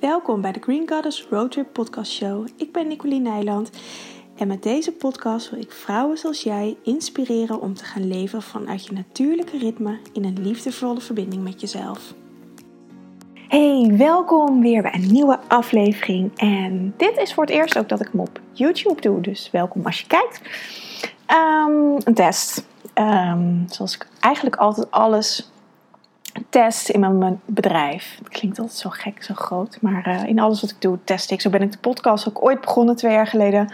Welkom bij de Green Goddess Roadtrip Podcast Show. Ik ben Nicoline Nijland en met deze podcast wil ik vrouwen zoals jij inspireren om te gaan leven vanuit je natuurlijke ritme in een liefdevolle verbinding met jezelf. Hey, welkom weer bij een nieuwe aflevering. En dit is voor het eerst ook dat ik hem op YouTube doe, dus welkom als je kijkt. Ehm, een test. Ehm, zoals ik eigenlijk altijd alles test in mijn bedrijf. Dat klinkt altijd zo gek, zo groot. Maar uh, in alles wat ik doe, test ik. Zo ben ik de podcast ook ooit begonnen, twee jaar geleden.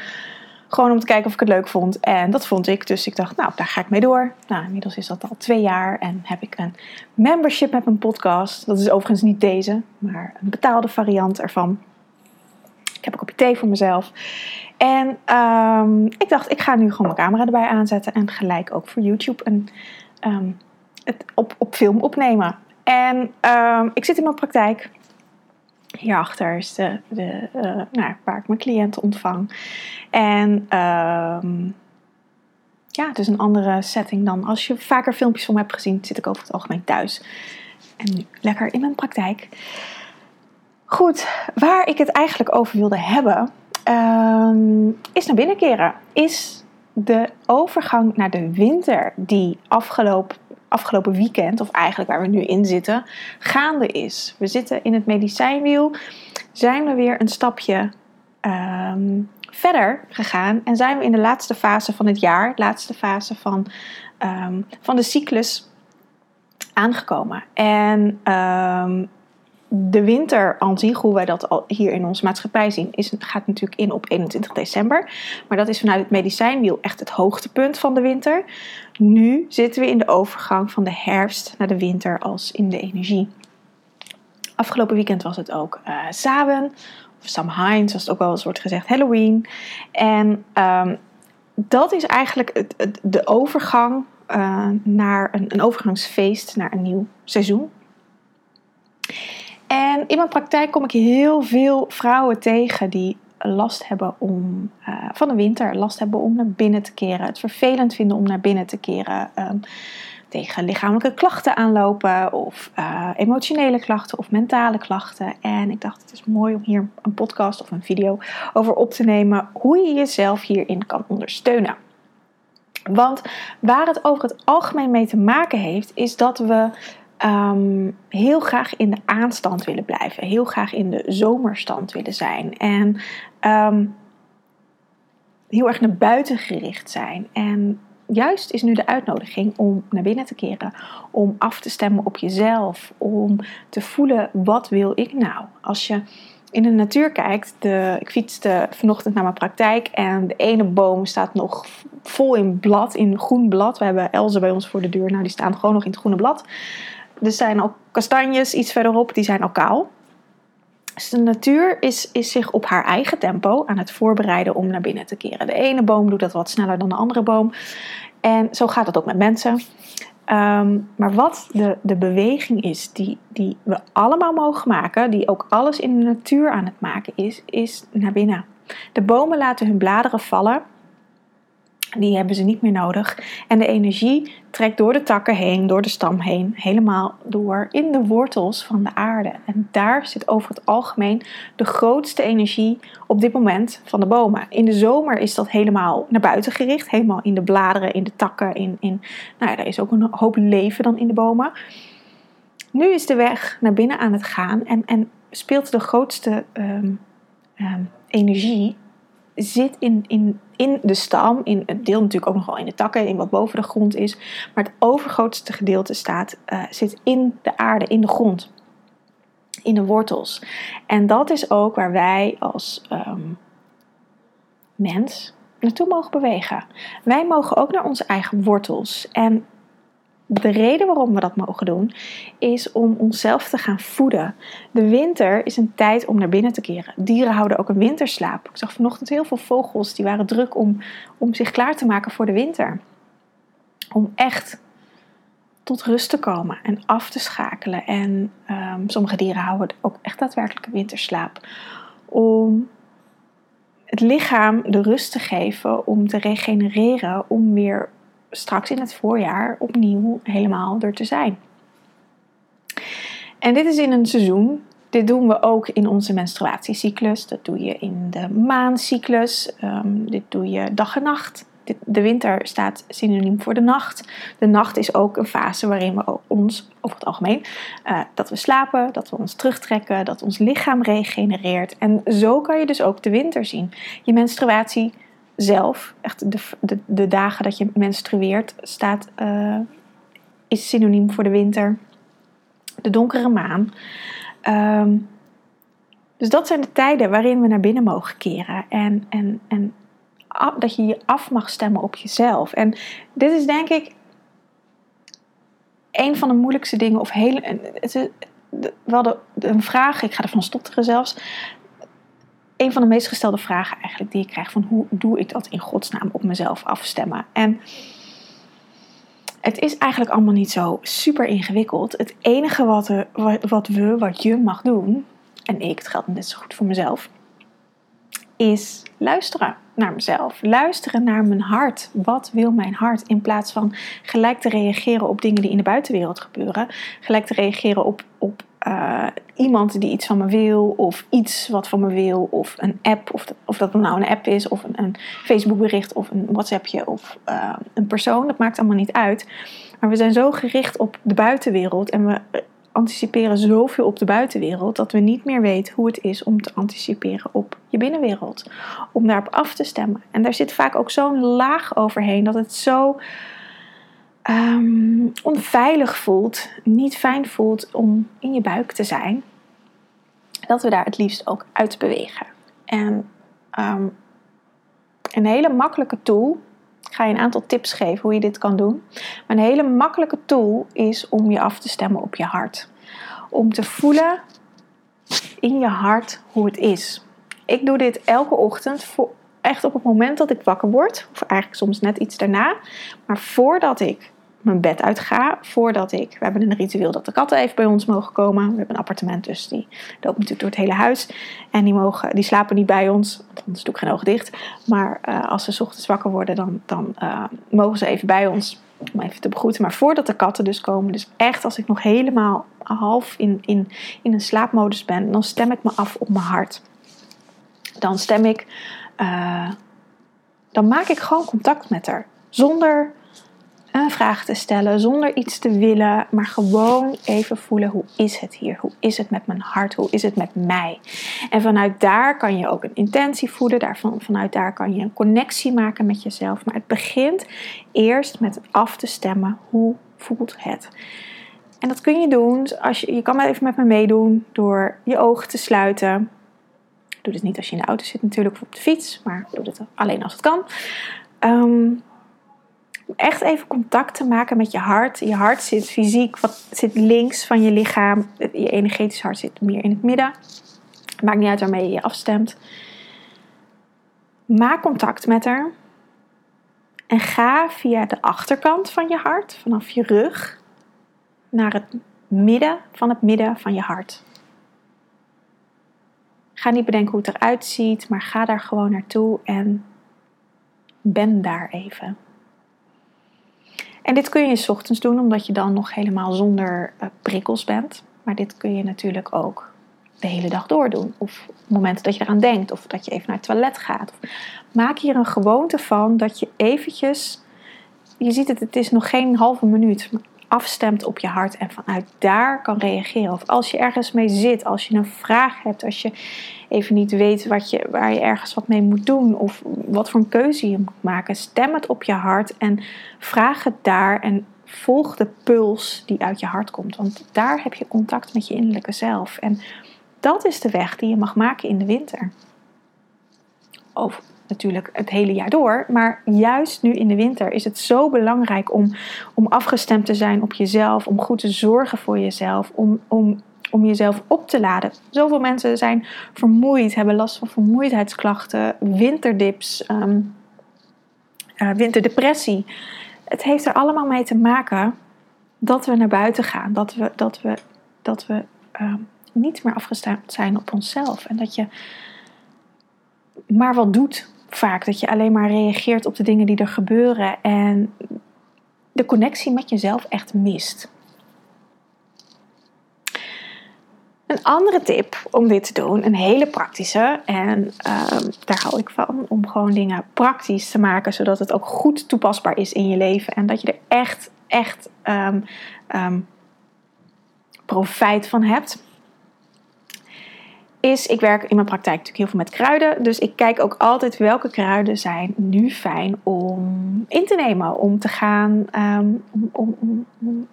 Gewoon om te kijken of ik het leuk vond. En dat vond ik. Dus ik dacht, nou, daar ga ik mee door. Nou, inmiddels is dat al twee jaar. En heb ik een membership met mijn podcast. Dat is overigens niet deze, maar een betaalde variant ervan. Ik heb een kopje thee voor mezelf. En um, ik dacht, ik ga nu gewoon mijn camera erbij aanzetten. En gelijk ook voor YouTube een... Um, het op, op film opnemen. En um, ik zit in mijn praktijk. Hierachter is de, uh, nou, waar ik mijn cliënten ontvang. En um, ja, het is een andere setting dan als je vaker filmpjes van me hebt gezien, zit ik over het algemeen thuis. En nu lekker in mijn praktijk. Goed, waar ik het eigenlijk over wilde hebben, um, is naar binnen keren. Is de overgang naar de winter die afgelopen afgelopen weekend, of eigenlijk waar we nu in zitten, gaande is. We zitten in het medicijnwiel, zijn we weer een stapje um, verder gegaan en zijn we in de laatste fase van het jaar, laatste fase van, um, van de cyclus aangekomen. En um, de winter aan hoe wij dat al hier in onze maatschappij zien, is, gaat natuurlijk in op 21 december. Maar dat is vanuit het medicijnwiel echt het hoogtepunt van de winter. Nu zitten we in de overgang van de herfst naar de winter als in de energie. Afgelopen weekend was het ook uh, Saben, of Samhain, zoals het ook wel eens wordt gezegd, Halloween. En um, dat is eigenlijk het, de overgang uh, naar een, een overgangsfeest naar een nieuw seizoen. In mijn praktijk kom ik heel veel vrouwen tegen die last hebben om, uh, van de winter, last hebben om naar binnen te keren, het vervelend vinden om naar binnen te keren, um, tegen lichamelijke klachten aanlopen of uh, emotionele klachten of mentale klachten. En ik dacht, het is mooi om hier een podcast of een video over op te nemen hoe je jezelf hierin kan ondersteunen. Want waar het over het algemeen mee te maken heeft, is dat we um, heel graag in de aanstand willen blijven. Heel graag in de zomerstand willen zijn. En um, heel erg naar buiten gericht zijn. En juist is nu de uitnodiging om naar binnen te keren. Om af te stemmen op jezelf. Om te voelen, wat wil ik nou? Als je in de natuur kijkt, de, ik fietste vanochtend naar mijn praktijk en de ene boom staat nog vol in blad, in groen blad. We hebben elzen bij ons voor de deur, nou die staan gewoon nog in het groene blad. Er zijn ook kastanjes iets verderop, die zijn al kaal. Dus de natuur is, is zich op haar eigen tempo aan het voorbereiden om naar binnen te keren. De ene boom doet dat wat sneller dan de andere boom. En zo gaat het ook met mensen. Um, maar wat de, de beweging is die, die we allemaal mogen maken, die ook alles in de natuur aan het maken is, is naar binnen. De bomen laten hun bladeren vallen die hebben ze niet meer nodig. En de energie trekt door de takken heen, door de stam heen, helemaal door in de wortels van de aarde. En daar zit over het algemeen de grootste energie op dit moment van de bomen. In de zomer is dat helemaal naar buiten gericht, helemaal in de bladeren, in de takken. In, in, nou ja, er is ook een hoop leven dan in de bomen. Nu is de weg naar binnen aan het gaan en, en speelt de grootste um, um, energie zit in, in, in de stam, in het deel natuurlijk ook nog wel in de takken, in wat boven de grond is. Maar het overgrootste gedeelte staat, uh, zit in de aarde, in de grond, in de wortels. En dat is ook waar wij als um, mens naartoe mogen bewegen. Wij mogen ook naar onze eigen wortels. En de reden waarom we dat mogen doen, is om onszelf te gaan voeden. De winter is een tijd om naar binnen te keren. Dieren houden ook een winterslaap. Ik zag vanochtend heel veel vogels die waren druk om, om zich klaar te maken voor de winter. Om echt tot rust te komen en af te schakelen. En um, sommige dieren houden ook echt daadwerkelijk een winterslaap. Om het lichaam de rust te geven, om te regenereren, om weer straks in het voorjaar opnieuw helemaal er te zijn. En dit is in een seizoen Dit doen we ook in onze menstruatiecyclus. Dat doe je in de maancyclus. Ehm, dit doe je dag en nacht. De winter staat synoniem voor de nacht. De nacht is ook een fase waarin we ons, over het algemeen, uh, dat we slapen, dat we ons terugtrekken, dat ons lichaam regenereert. En zo kan je dus ook de winter zien. Je menstruatie zelf, echt de, de, de dagen dat je menstrueert, staat, uh, is synoniem voor de winter. De donkere maan. Ehm, dus dat zijn de tijden waarin we naar binnen mogen keren. En, en, en dat je je af mag stemmen op jezelf. En dit is denk ik een van de moeilijkste dingen. Of heel, het is, we hadden een vraag, ik ga ervan stotteren zelfs. Een van de meest gestelde vragen eigenlijk die ik krijg van hoe doe ik dat in godsnaam op mezelf afstemmen? En het is eigenlijk allemaal niet zo super ingewikkeld. Het enige wat, we, wat we, wat je mag doen, en ik, het geldt net zo goed voor mezelf, is luisteren naar mezelf. Luisteren naar mijn hart. Wat wil mijn hart? In plaats van gelijk te reageren op dingen die in de buitenwereld gebeuren. Gelijk te reageren op, op uh, iemand die iets van me wil. Of iets wat van me wil. Of een app. Of of dat nou een app is. Of een, een Facebook bericht. Of een WhatsAppje. Of uh, een persoon. Dat maakt allemaal niet uit. Maar we zijn zo gericht op de buitenwereld. En we anticiperen zoveel op de buitenwereld dat we niet meer weten hoe het is om te anticiperen op je binnenwereld. Om daarop af te stemmen. En daar zit vaak ook zo'n laag overheen dat het zo um, onveilig voelt, niet fijn voelt om in je buik te zijn, dat we daar het liefst ook uit bewegen. En um, een hele makkelijke tool ik ga je een aantal tips geven hoe je dit kan doen. Maar een hele makkelijke tool is om je af te stemmen op je hart. Om te voelen in je hart hoe het is. Ik doe dit elke ochtend, voor, echt op het moment dat ik wakker word. Of eigenlijk soms net iets daarna. Maar voordat ik mijn bed uit ga voordat ik. We hebben een ritueel dat de katten even bij ons mogen komen. We hebben een appartement, dus die lopen natuurlijk door het hele huis. En die, mogen, die slapen niet bij ons, want anders doe ik geen ogen dicht. Maar uh, als ze ochtends wakker worden, dan, dan uh, mogen ze even bij ons om even te begroeten. Maar voordat de katten dus komen, dus echt als ik nog helemaal half in, in, in een slaapmodus ben, dan stem ik me af op mijn hart. Dan stem ik, uh, dan maak ik gewoon contact met haar. Zonder een vraag te stellen zonder iets te willen, maar gewoon even voelen hoe is het hier? Hoe is het met mijn hart? Hoe is het met mij? En vanuit daar kan je ook een intentie voelen, daarvan, vanuit daar kan je een connectie maken met jezelf. Maar het begint eerst met af te stemmen hoe voelt het? En dat kun je doen, als je, je kan maar even met me meedoen door je ogen te sluiten. Doe dit niet als je in de auto zit natuurlijk of op de fiets, maar doe dit alleen als het kan. Um, echt even contact te maken met je hart. Je hart zit fysiek, wat zit links van je lichaam. Je energetisch hart zit meer in het midden. Maakt niet uit waarmee je je afstemt. Maak contact met haar. En ga via de achterkant van je hart, vanaf je rug, naar het midden van het midden van je hart. Ga niet bedenken hoe het eruit ziet, maar ga daar gewoon naartoe en ben daar even. En dit kun je s ochtends doen, omdat je dan nog helemaal zonder uh, prikkels bent. Maar dit kun je natuurlijk ook de hele dag door doen. Of momenten dat je eraan denkt, of dat je even naar het toilet gaat. Maak hier een gewoonte van dat je eventjes, je ziet het, het is nog geen halve minuut, afstemt op je hart en vanuit daar kan reageren. Of als je ergens mee zit, als je een vraag hebt, als je even niet weet wat je, waar je ergens wat mee moet doen of wat voor een keuze je moet maken, stem het op je hart en vraag het daar en volg de puls die uit je hart komt. Want daar heb je contact met je innerlijke zelf. En dat is de weg die je mag maken in de winter. Of natuurlijk het hele jaar door. Maar juist nu in de winter is het zo belangrijk om, om afgestemd te zijn op jezelf. Om goed te zorgen voor jezelf. Om, om, om jezelf op te laden. Zoveel mensen zijn vermoeid, hebben last van vermoeidheidsklachten, winterdips, um, winterdepressie. Het heeft er allemaal mee te maken dat we naar buiten gaan. Dat we, dat we, dat we uh, niet meer afgestemd zijn op onszelf. En dat je maar wat doet vaak. Dat je alleen maar reageert op de dingen die er gebeuren en de connectie met jezelf echt mist. Een andere tip om dit te doen, een hele praktische, en ehm, daar hou ik van, om gewoon dingen praktisch te maken, zodat het ook goed toepasbaar is in je leven en dat je er echt, echt um, profijt van hebt is, ik werk in mijn praktijk natuurlijk heel veel met kruiden. Dus ik kijk ook altijd welke kruiden zijn nu fijn om in te nemen. Om te gaan, um, om, om, om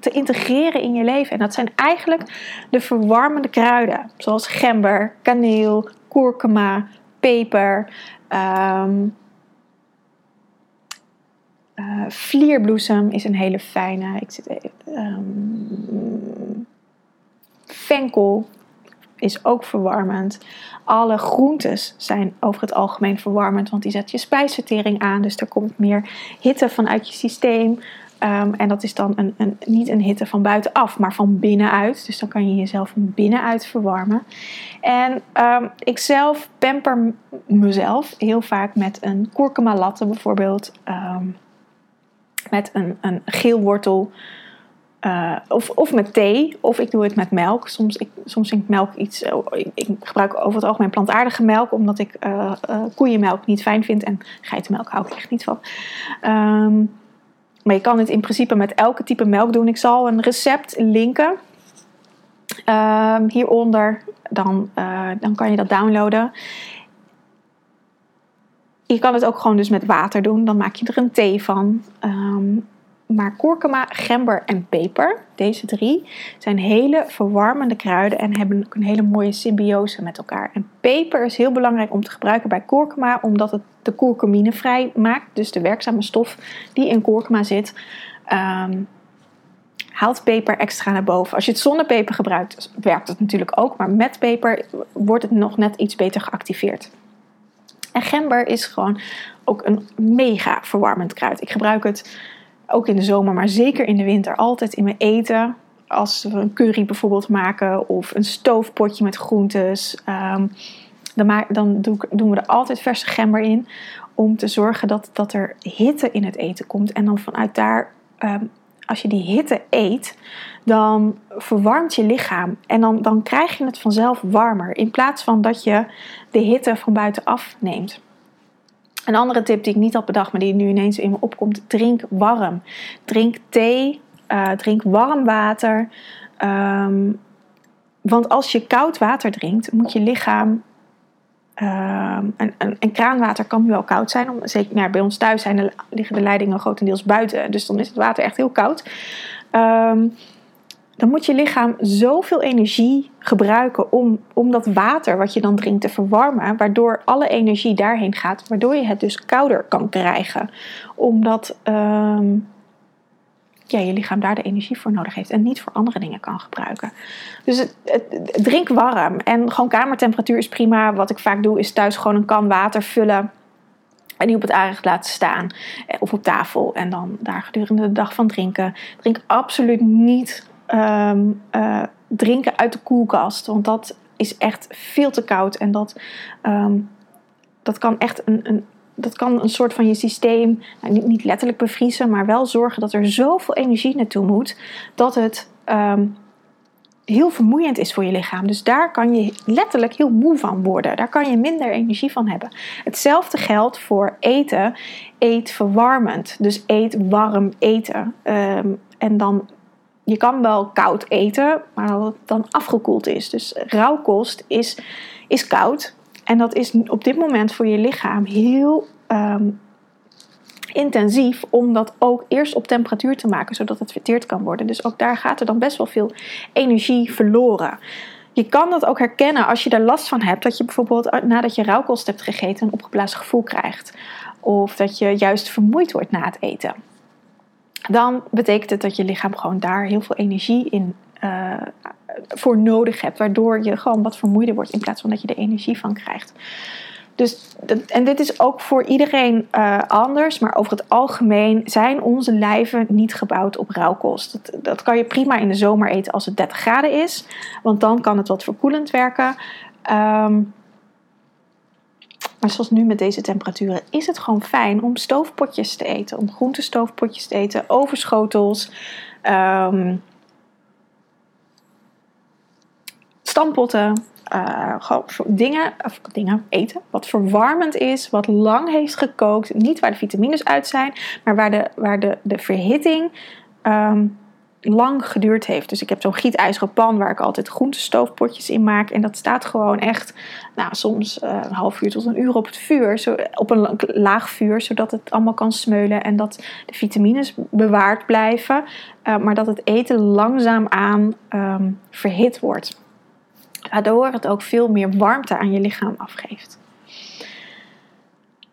te integreren in je leven. En dat zijn eigenlijk de verwarmende kruiden. Zoals gember, kaneel, kurkuma, peper. Um, uh, vlierbloesem is een hele fijne. Ik zit venkel is ook verwarmend. Alle groentes zijn over het algemeen verwarmend, want die zet je spijsvertering aan. Dus er komt meer hitte vanuit je systeem. Ehm, en dat is dan een, een, niet een hitte van buitenaf, maar van binnenuit. Dus dan kan je jezelf van binnenuit verwarmen. En um, ik zelf pamper mezelf heel vaak met een kurkuma latte bijvoorbeeld. Ehm, met een, een geelwortel of, of met thee, of ik doe het met melk. Soms, ik, soms vind ik melk iets. Uh, ik, gebruik over het algemeen plantaardige melk, omdat ik uh, koeienmelk niet fijn vind. En geitenmelk hou ik echt niet van. Um, maar je kan het in principe met elke type melk doen. Ik zal een recept linken um, hieronder. Dan, dan kan je dat downloaden. Je kan het ook gewoon dus met water doen. Dan maak je er een thee van. Um, maar kurkuma, gember en peper, deze drie, zijn hele verwarmende kruiden en hebben ook een hele mooie symbiose met elkaar. En peper is heel belangrijk om te gebruiken bij kurkuma, omdat het de kurkumine vrij maakt. Dus de werkzame stof die in kurkuma zit, um, haalt peper extra naar boven. Als je het zonder peper gebruikt, werkt het natuurlijk ook, maar met peper wordt het nog net iets beter geactiveerd. En gember is gewoon ook een mega verwarmend kruid. Ik gebruik het ook in de zomer, maar zeker in de winter, altijd in mijn eten. Als we een curry bijvoorbeeld maken of een stoofpotje met groentes, ehm, dan, dan doen we er altijd verse gember in. Om te zorgen dat, dat er hitte in het eten komt. En dan vanuit daar, ehm, als je die hitte eet, dan verwarmt je lichaam. En dan, dan krijg je het vanzelf warmer. In plaats van dat je de hitte van buitenaf neemt. Een andere tip die ik niet had bedacht, maar die nu ineens in me opkomt: drink warm. Drink thee, uh, drink warm water. Um, want als je koud water drinkt, moet je lichaam. Um, en, kraanwater kan wel koud zijn. Om, zeker nou, bij ons thuis zijn de, liggen de leidingen grotendeels buiten. Dus dan is het water echt heel koud. Um, dan moet je lichaam zoveel energie gebruiken om, om dat water wat je dan drinkt te verwarmen, waardoor alle energie daarheen gaat, waardoor je het dus kouder kan krijgen. Omdat ehm, ja, je lichaam daar de energie voor nodig heeft en niet voor andere dingen kan gebruiken. Dus drink warm en gewoon kamertemperatuur is prima. Wat ik vaak doe is thuis gewoon een kan water vullen. En die op het aanrecht laten staan. Eh, of op tafel. En dan daar gedurende de dag van drinken. Drink absoluut niet Ehm, eh, drinken uit de koelkast. Want dat is echt veel te koud. En dat, ehm, dat kan echt een, een, dat kan een soort van je systeem nou, niet, niet, letterlijk bevriezen, maar wel zorgen dat er zoveel energie naartoe moet dat het ehm, heel vermoeiend is voor je lichaam. Dus daar kan je letterlijk heel moe van worden. Daar kan je minder energie van hebben. Hetzelfde geldt voor eten. Eet verwarmend. Dus eet warm eten. en dan je kan wel koud eten, maar dat het dan afgekoeld is. Dus rauwkost is, is koud. En dat is op dit moment voor je lichaam heel ehm, intensief om dat ook eerst op temperatuur te maken, zodat het verteerd kan worden. Dus ook daar gaat er dan best wel veel energie verloren. Je kan dat ook herkennen als je er last van hebt, dat je bijvoorbeeld nadat je rauwkost hebt gegeten een opgeblazen gevoel krijgt. Of dat je juist vermoeid wordt na het eten dan betekent het dat je lichaam gewoon daar heel veel energie in uh, voor nodig hebt. Waardoor je gewoon wat vermoeider wordt in plaats van dat je er energie van krijgt. Dus, en dit is ook voor iedereen uh, anders, maar over het algemeen zijn onze lijven niet gebouwd op rauwkost. Dat, dat, kan je prima in de zomer eten als het 30 graden is, want dan kan het wat verkoelend werken. Um, maar zoals nu met deze temperaturen is het gewoon fijn om stoofpotjes te eten. Om groentestoofpotjes te eten, overschotels. Um, stampotten, uh, gewoon dingen, of dingen eten wat verwarmend is, wat lang heeft gekookt. Niet waar de vitamines uit zijn, maar waar de, waar de, de verhitting ehm, lang geduurd heeft. Dus ik heb zo'n gietijzeren pan waar ik altijd groentestoofpotjes in maak. En dat staat gewoon echt, nou, soms uh, een half uur tot een uur op het vuur. Zo, op een laag vuur, zodat het allemaal kan smeulen. En dat de vitamines bewaard blijven. Uh, maar dat het eten langzaamaan um, verhit wordt. Waardoor het ook veel meer warmte aan je lichaam afgeeft.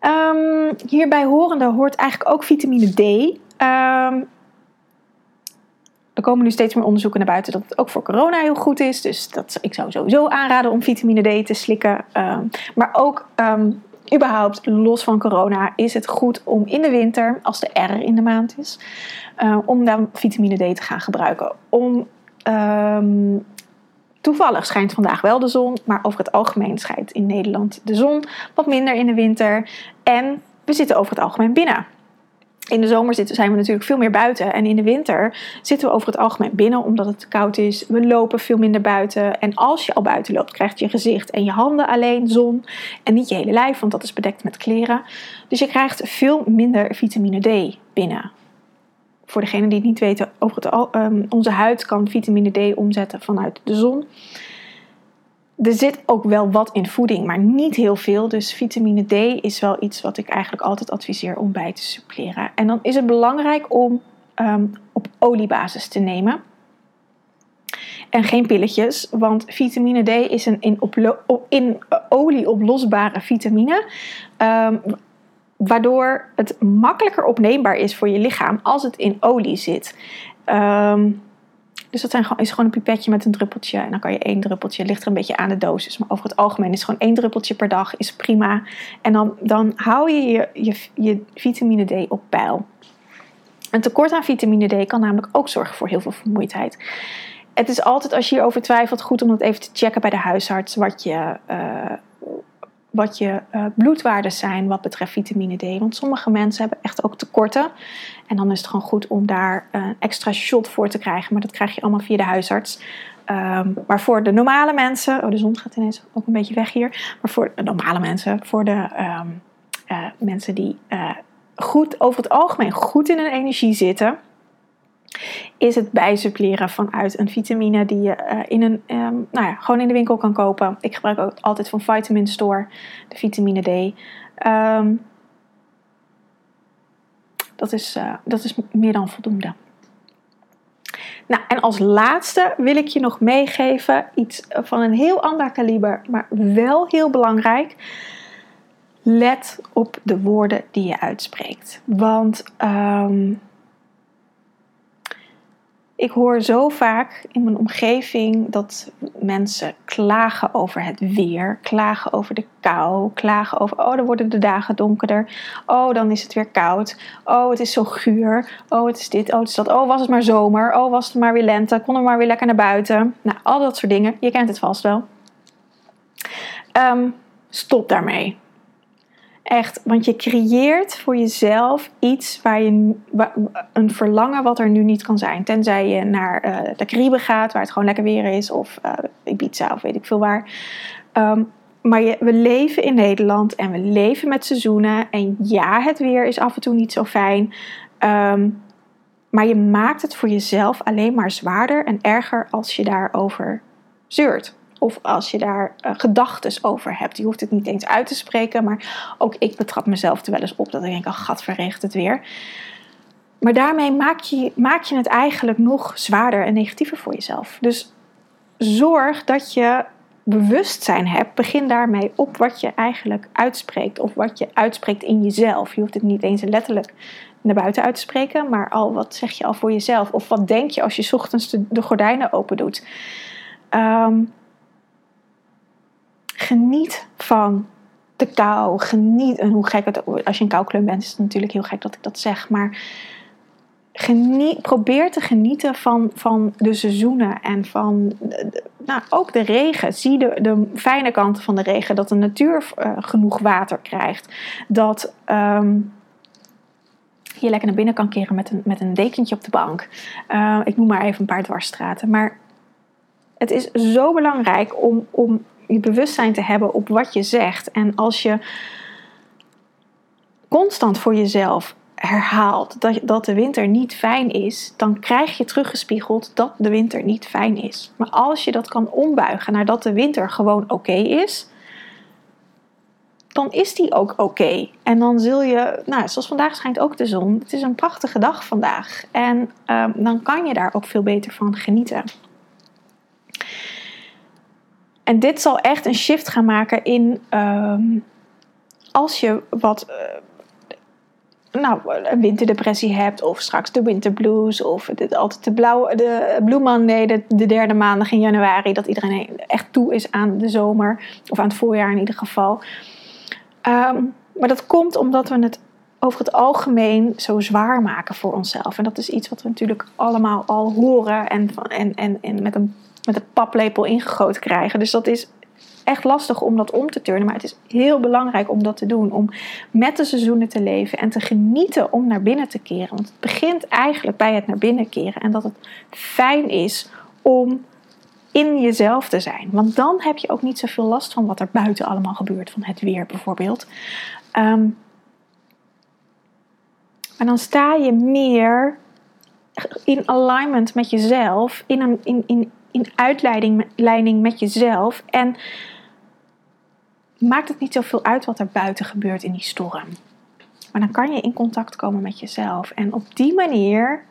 Um, hierbij horende hoort eigenlijk ook vitamine D. Um, er komen nu steeds meer onderzoeken naar buiten dat het ook voor corona heel goed is. Dus dat, ik zou sowieso aanraden om vitamine D te slikken. Um, maar ook um, überhaupt los van corona is het goed om in de winter, als de R in de maand is, uh, om dan vitamine D te gaan gebruiken. Om, um, toevallig schijnt vandaag wel de zon, maar over het algemeen schijnt in Nederland de zon wat minder in de winter. En we zitten over het algemeen binnen in de zomer zitten, zijn we natuurlijk veel meer buiten. En in de winter zitten we over het algemeen binnen omdat het te koud is. We lopen veel minder buiten. En als je al buiten loopt, krijgt je gezicht en je handen alleen zon. En niet je hele lijf, want dat is bedekt met kleren. Dus je krijgt veel minder vitamine D binnen. Voor degenen die het niet weten, over het um, onze huid kan vitamine D omzetten vanuit de zon er zit ook wel wat in voeding, maar niet heel veel. Dus vitamine D is wel iets wat ik eigenlijk altijd adviseer om bij te suppleren. En dan is het belangrijk om um, op oliebasis te nemen. En geen pilletjes, want vitamine D is een in, in olie oplosbare vitamine. Um, waardoor het makkelijker opneembaar is voor je lichaam als het in olie zit. Um, dus dat zijn, is gewoon een pipetje met een druppeltje. En dan kan je één druppeltje, ligt er een beetje aan de dosis. Maar over het algemeen is gewoon één druppeltje per dag, is prima. En dan, dan hou je je, je je vitamine D op peil. Een tekort aan vitamine D kan namelijk ook zorgen voor heel veel vermoeidheid. Het is altijd, als je hierover twijfelt, goed om het even te checken bij de huisarts. Wat je, uh, wat je uh, bloedwaarden zijn wat betreft vitamine D. Want sommige mensen hebben echt ook tekorten. En dan is het gewoon goed om daar een extra shot voor te krijgen. Maar dat krijg je allemaal via de huisarts. Um, maar voor de normale mensen, oh de zon gaat ineens ook een beetje weg hier. Maar voor de normale mensen, voor de um, uh, mensen die uh, goed, over het algemeen goed in hun energie zitten, is het bijsuppleren vanuit een vitamine die je uh, in een, um, nou ja, gewoon in de winkel kan kopen. Ik gebruik ook altijd van Vitamin Store de vitamine D. Um, dat, is, uh, dat is meer dan voldoende. Nou, en als laatste wil ik je nog meegeven iets van een heel ander kaliber, maar wel heel belangrijk. Let op de woorden die je uitspreekt. Want um, ik hoor zo vaak in mijn omgeving dat mensen klagen over het weer, klagen over de kou, klagen over, oh, dan worden de dagen donkerder, oh, dan is het weer koud, oh, het is zo guur, oh, het is dit, oh, het is dat, oh, was het maar zomer, oh, was het maar weer lente, kon er maar weer lekker naar buiten. Nou, al dat soort dingen, je kent het vast wel. Um, stop daarmee. Echt, want je creëert voor jezelf iets waar je een verlangen wat er nu niet kan zijn. Tenzij je naar uh, de Cariben gaat, waar het gewoon lekker weer is, of uh, Ibiza of weet ik veel waar. Um, maar je, we leven in Nederland en we leven met seizoenen. En ja, het weer is af en toe niet zo fijn. Um, maar je maakt het voor jezelf alleen maar zwaarder en erger als je daarover zeurt. Of als je daar uh, gedachten over hebt. Je hoeft het niet eens uit te spreken. Maar ook ik betrap mezelf er wel eens op dat ik denk: oh, gat, het weer. Maar daarmee maak je, maak je het eigenlijk nog zwaarder en negatiever voor jezelf. Dus zorg dat je bewustzijn hebt. Begin daarmee op wat je eigenlijk uitspreekt. Of wat je uitspreekt in jezelf. Je hoeft het niet eens letterlijk naar buiten uit te spreken. Maar al wat zeg je al voor jezelf. Of wat denk je als je ochtends de, de gordijnen open doet. Um, Geniet van de kou. Geniet, en hoe gek het als je een koukleur bent, is het natuurlijk heel gek dat ik dat zeg. Maar geniet, probeer te genieten van, van de seizoenen en van nou, ook de regen. Zie de, de fijne kanten van de regen. Dat de natuur uh, genoeg water krijgt. Dat um, je lekker naar binnen kan keren met een, met een dekentje op de bank. Uh, ik noem maar even een paar dwarsstraten. Maar Het is zo belangrijk om, om je bewustzijn te hebben op wat je zegt. En als je constant voor jezelf herhaalt dat, dat de winter niet fijn is, dan krijg je teruggespiegeld dat de winter niet fijn is. Maar als je dat kan ombuigen naar dat de winter gewoon oké is, dan is die ook oké. En dan zul je, nou, zoals vandaag schijnt ook de zon. Het is een prachtige dag vandaag. En ehm, dan kan je daar ook veel beter van genieten. En dit zal echt een shift gaan maken in ehm, als je wat. Uh, nou, een winterdepressie hebt, of straks de winterblues, of altijd de, blauwe, de Blue Monday, de, de derde maandag in januari, dat iedereen echt toe is aan de zomer, of aan het voorjaar in ieder geval. Ehm, maar dat komt omdat we het over het algemeen zo zwaar maken voor onszelf. En dat is iets wat we natuurlijk allemaal al horen en, en, en, en met, een, met een paplepel ingegoten krijgen. Dus dat is echt lastig om dat om te turnen. Maar het is heel belangrijk om dat te doen. Om met de seizoenen te leven en te genieten om naar binnen te keren. Want het begint eigenlijk bij het naar binnen keren. En dat het fijn is om in jezelf te zijn. Want dan heb je ook niet zoveel last van wat er buiten allemaal gebeurt, van het weer bijvoorbeeld. Um, maar dan sta je meer in alignment met jezelf, in, een, in, in, in uitleiding met jezelf. En maakt het niet zoveel uit wat er buiten gebeurt in die storm. Maar dan kan je in contact komen met jezelf. En op die manier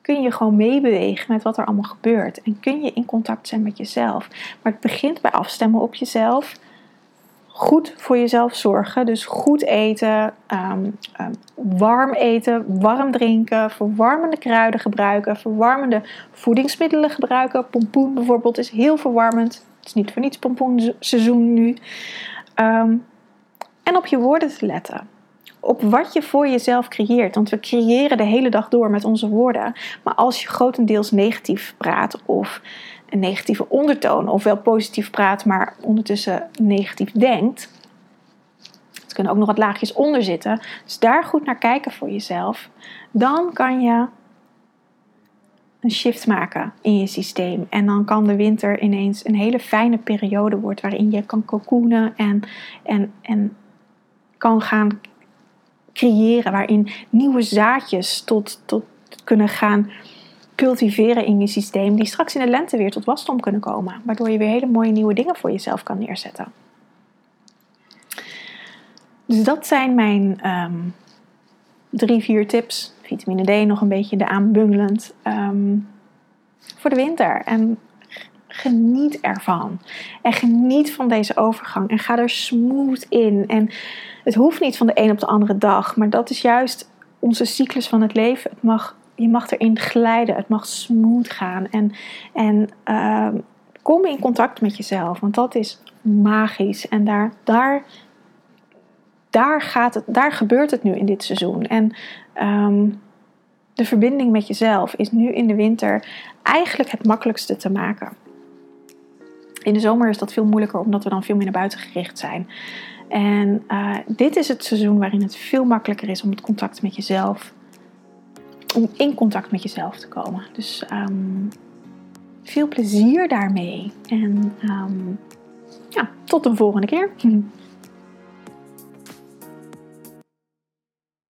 kun je gewoon meebewegen met wat er allemaal gebeurt. En kun je in contact zijn met jezelf. Maar het begint bij afstemmen op jezelf. Goed voor jezelf zorgen. Dus goed eten, ehm, ehm, warm eten, warm drinken, verwarmende kruiden gebruiken, verwarmende voedingsmiddelen gebruiken. Pompoen bijvoorbeeld is heel verwarmend. Het is niet voor niets pompoenseizoen nu. Ehm, en op je woorden te letten op wat je voor jezelf creëert. Want we creëren de hele dag door met onze woorden. Maar als je grotendeels negatief praat of een negatieve ondertoon, ofwel positief praat, maar ondertussen negatief denkt. Het kunnen ook nog wat laagjes onder zitten. Dus daar goed naar kijken voor jezelf. Dan kan je een shift maken in je systeem. En dan kan de winter ineens een hele fijne periode worden waarin je kan cocoonen en, en, en kan gaan creëren, waarin nieuwe zaadjes tot, tot kunnen gaan cultiveren in je systeem, die straks in de lente weer tot wasdom kunnen komen, waardoor je weer hele mooie nieuwe dingen voor jezelf kan neerzetten. Dus dat zijn mijn um, drie, vier tips. Vitamine D nog een beetje de aanbungelend ehm, voor de winter. En geniet ervan. En geniet van deze overgang. En ga er smooth in. En het hoeft niet van de een op de andere dag. Maar dat is juist onze cyclus van het leven. Het mag, je mag erin glijden. Het mag smooth gaan. En, en uh, kom in contact met jezelf. Want dat is magisch. En daar, daar, daar, gaat het, daar gebeurt het nu in dit seizoen. En um, de verbinding met jezelf is nu in de winter eigenlijk het makkelijkste te maken. In de zomer is dat veel moeilijker omdat we dan veel meer naar buiten gericht zijn. En uh, dit is het seizoen waarin het veel makkelijker is om het contact met jezelf, om in contact met jezelf te komen. Dus um, veel plezier daarmee. En um, ja, tot een volgende keer.